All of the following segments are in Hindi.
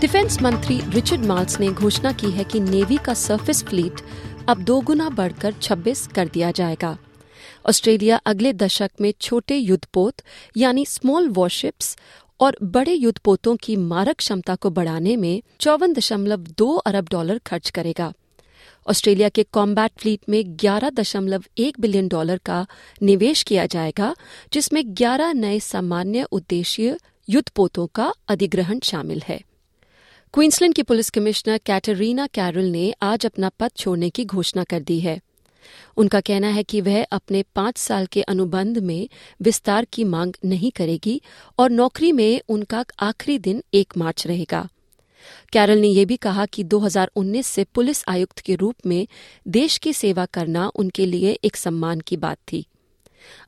डिफेंस मंत्री रिचर्ड मार्ल्स ने घोषणा की है कि नेवी का सरफेस फ्लीट अब दो गुना बढ़कर 26 कर दिया जाएगा। ऑस्ट्रेलिया अगले दशक में छोटे युद्धपोत, यानी स्मॉल वॉरशिप्स और बड़े युद्धपोतों की मारक क्षमता को बढ़ाने में चौवन दशमलव दो अरब डॉलर खर्च करेगा। ऑस्ट्रेलिया के कॉम्बैट फ्लीट में ग्यारह दशमलव एक बिलियन डॉलर का निवेश किया जाएगा, जिसमें ग्यारह नए सामान्य उद्देश्य युद्धपोतों का अधिग्रहण शामिल है। क्वींसलैंड की पुलिस कमिश्नर कैटरीना कैरल ने आज अपना पद छोड़ने की घोषणा कर दी है। उनका कहना है कि वह अपने पाँच साल के अनुबंध में विस्तार की मांग नहीं करेगी और नौकरी में उनका आखिरी दिन एक मार्च रहेगा। कैरल ने यह भी कहा कि 2019 से पुलिस आयुक्त के रूप में देश की सेवा करना उनके लिए एक सम्मान की बात थी।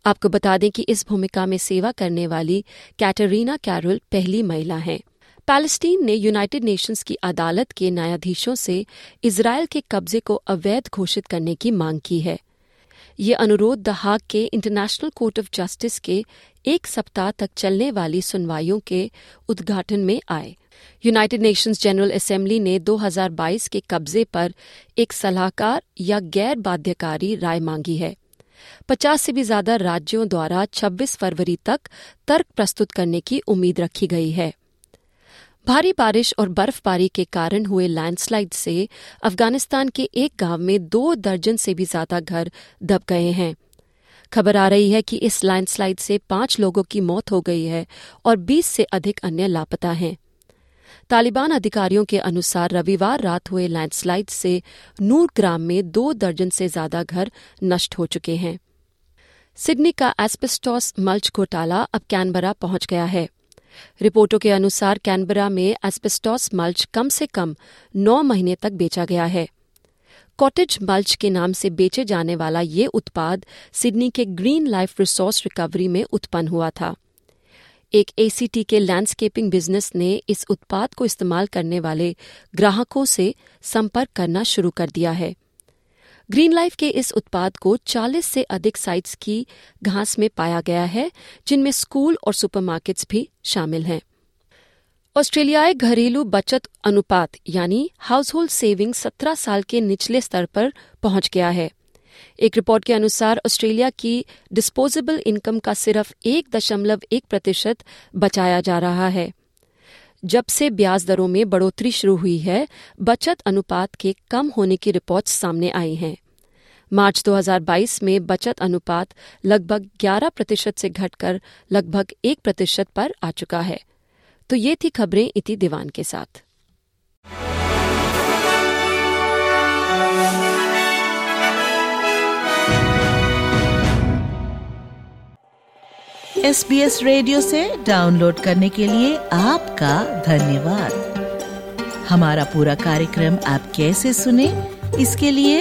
आपको बता दें कि इस भूमिका में सेवा करने वाली कैटरीना कैरल पहली महिला हैं। पैलेस्टीन ने यूनाइटेड नेशंस की अदालत के न्यायाधीशों से इसराइल के कब्जे को अवैध घोषित करने की मांग की है। ये अनुरोध द हाग के इंटरनेशनल कोर्ट ऑफ़ जस्टिस के एक सप्ताह तक चलने वाली सुनवाइयों के उद्घाटन में आए। यूनाइटेड नेशंस जनरल असेंबली ने 2022 के कब्जे पर एक सलाहकार या गैर बाध्यकारी राय मांगी है। पचास से भी ज़्यादा राज्यों द्वारा 26 फरवरी तक तर्क प्रस्तुत करने की उम्मीद रखी गई है। भारी बारिश और बर्फबारी के कारण हुए लैंडस्लाइड से अफ़गानिस्तान के एक गाँव में दो दर्जन से भी ज़्यादा घर दब गए हैं। खबर आ रही है कि इस लैंडस्लाइड से पाँच लोगों की मौत हो गई है और बीस से अधिक अन्य लापता हैं। तालिबान अधिकारियों के अनुसार रविवार रात हुए लैंडस्लाइड से नूर ग्राम में दो दर्जन से ज़्यादा घर नष्ट हो चुके हैं। सिडनी का एस्पेस्टॉस मल्च घोटाला अब कैनबरा पहुँच गया है। रिपोर्टों के अनुसार कैनबरा में एस्पेस्टॉस मल्च कम से कम नौ महीने तक बेचा गया है। कॉटेज मल्च के नाम से बेचे जाने वाला ये उत्पाद सिडनी के ग्रीन लाइफ रिसोर्स रिकवरी में उत्पन्न हुआ था। एक एसीटी के लैंडस्केपिंग बिज़नेस ने इस उत्पाद को इस्तेमाल करने वाले ग्राहकों से संपर्क करना शुरू कर दिया है। ग्रीन लाइफ के इस उत्पाद को 40 से अधिक साइट्स की घास में पाया गया है, जिनमें स्कूल और सुपरमार्केट्स भी शामिल हैं। ऑस्ट्रेलियाई घरेलू बचत अनुपात, यानी हाउस होल्ड सेविंग 17 साल के निचले स्तर पर पहुँच गया है। एक रिपोर्ट के अनुसार ऑस्ट्रेलिया की डिस्पोजेबल इनकम का सिर्फ़ एक दशमलव एक प्रतिशत बचाया जा रहा है। जब से ब्याज दरों में बढ़ोतरी शुरू हुई है, बचत अनुपात के कम होने की रिपोर्ट्स सामने आई हैं। मार्च 2022 में बचत अनुपात लगभग 11 प्रतिशत से घटकर लगभग एक प्रतिशत पर आ चुका है। तो ये थी खबरें इति दीवान के साथ। एस बी एस रेडियो से डाउनलोड करने के लिए आपका धन्यवाद। हमारा पूरा कार्यक्रम आप कैसे सुने, इसके लिए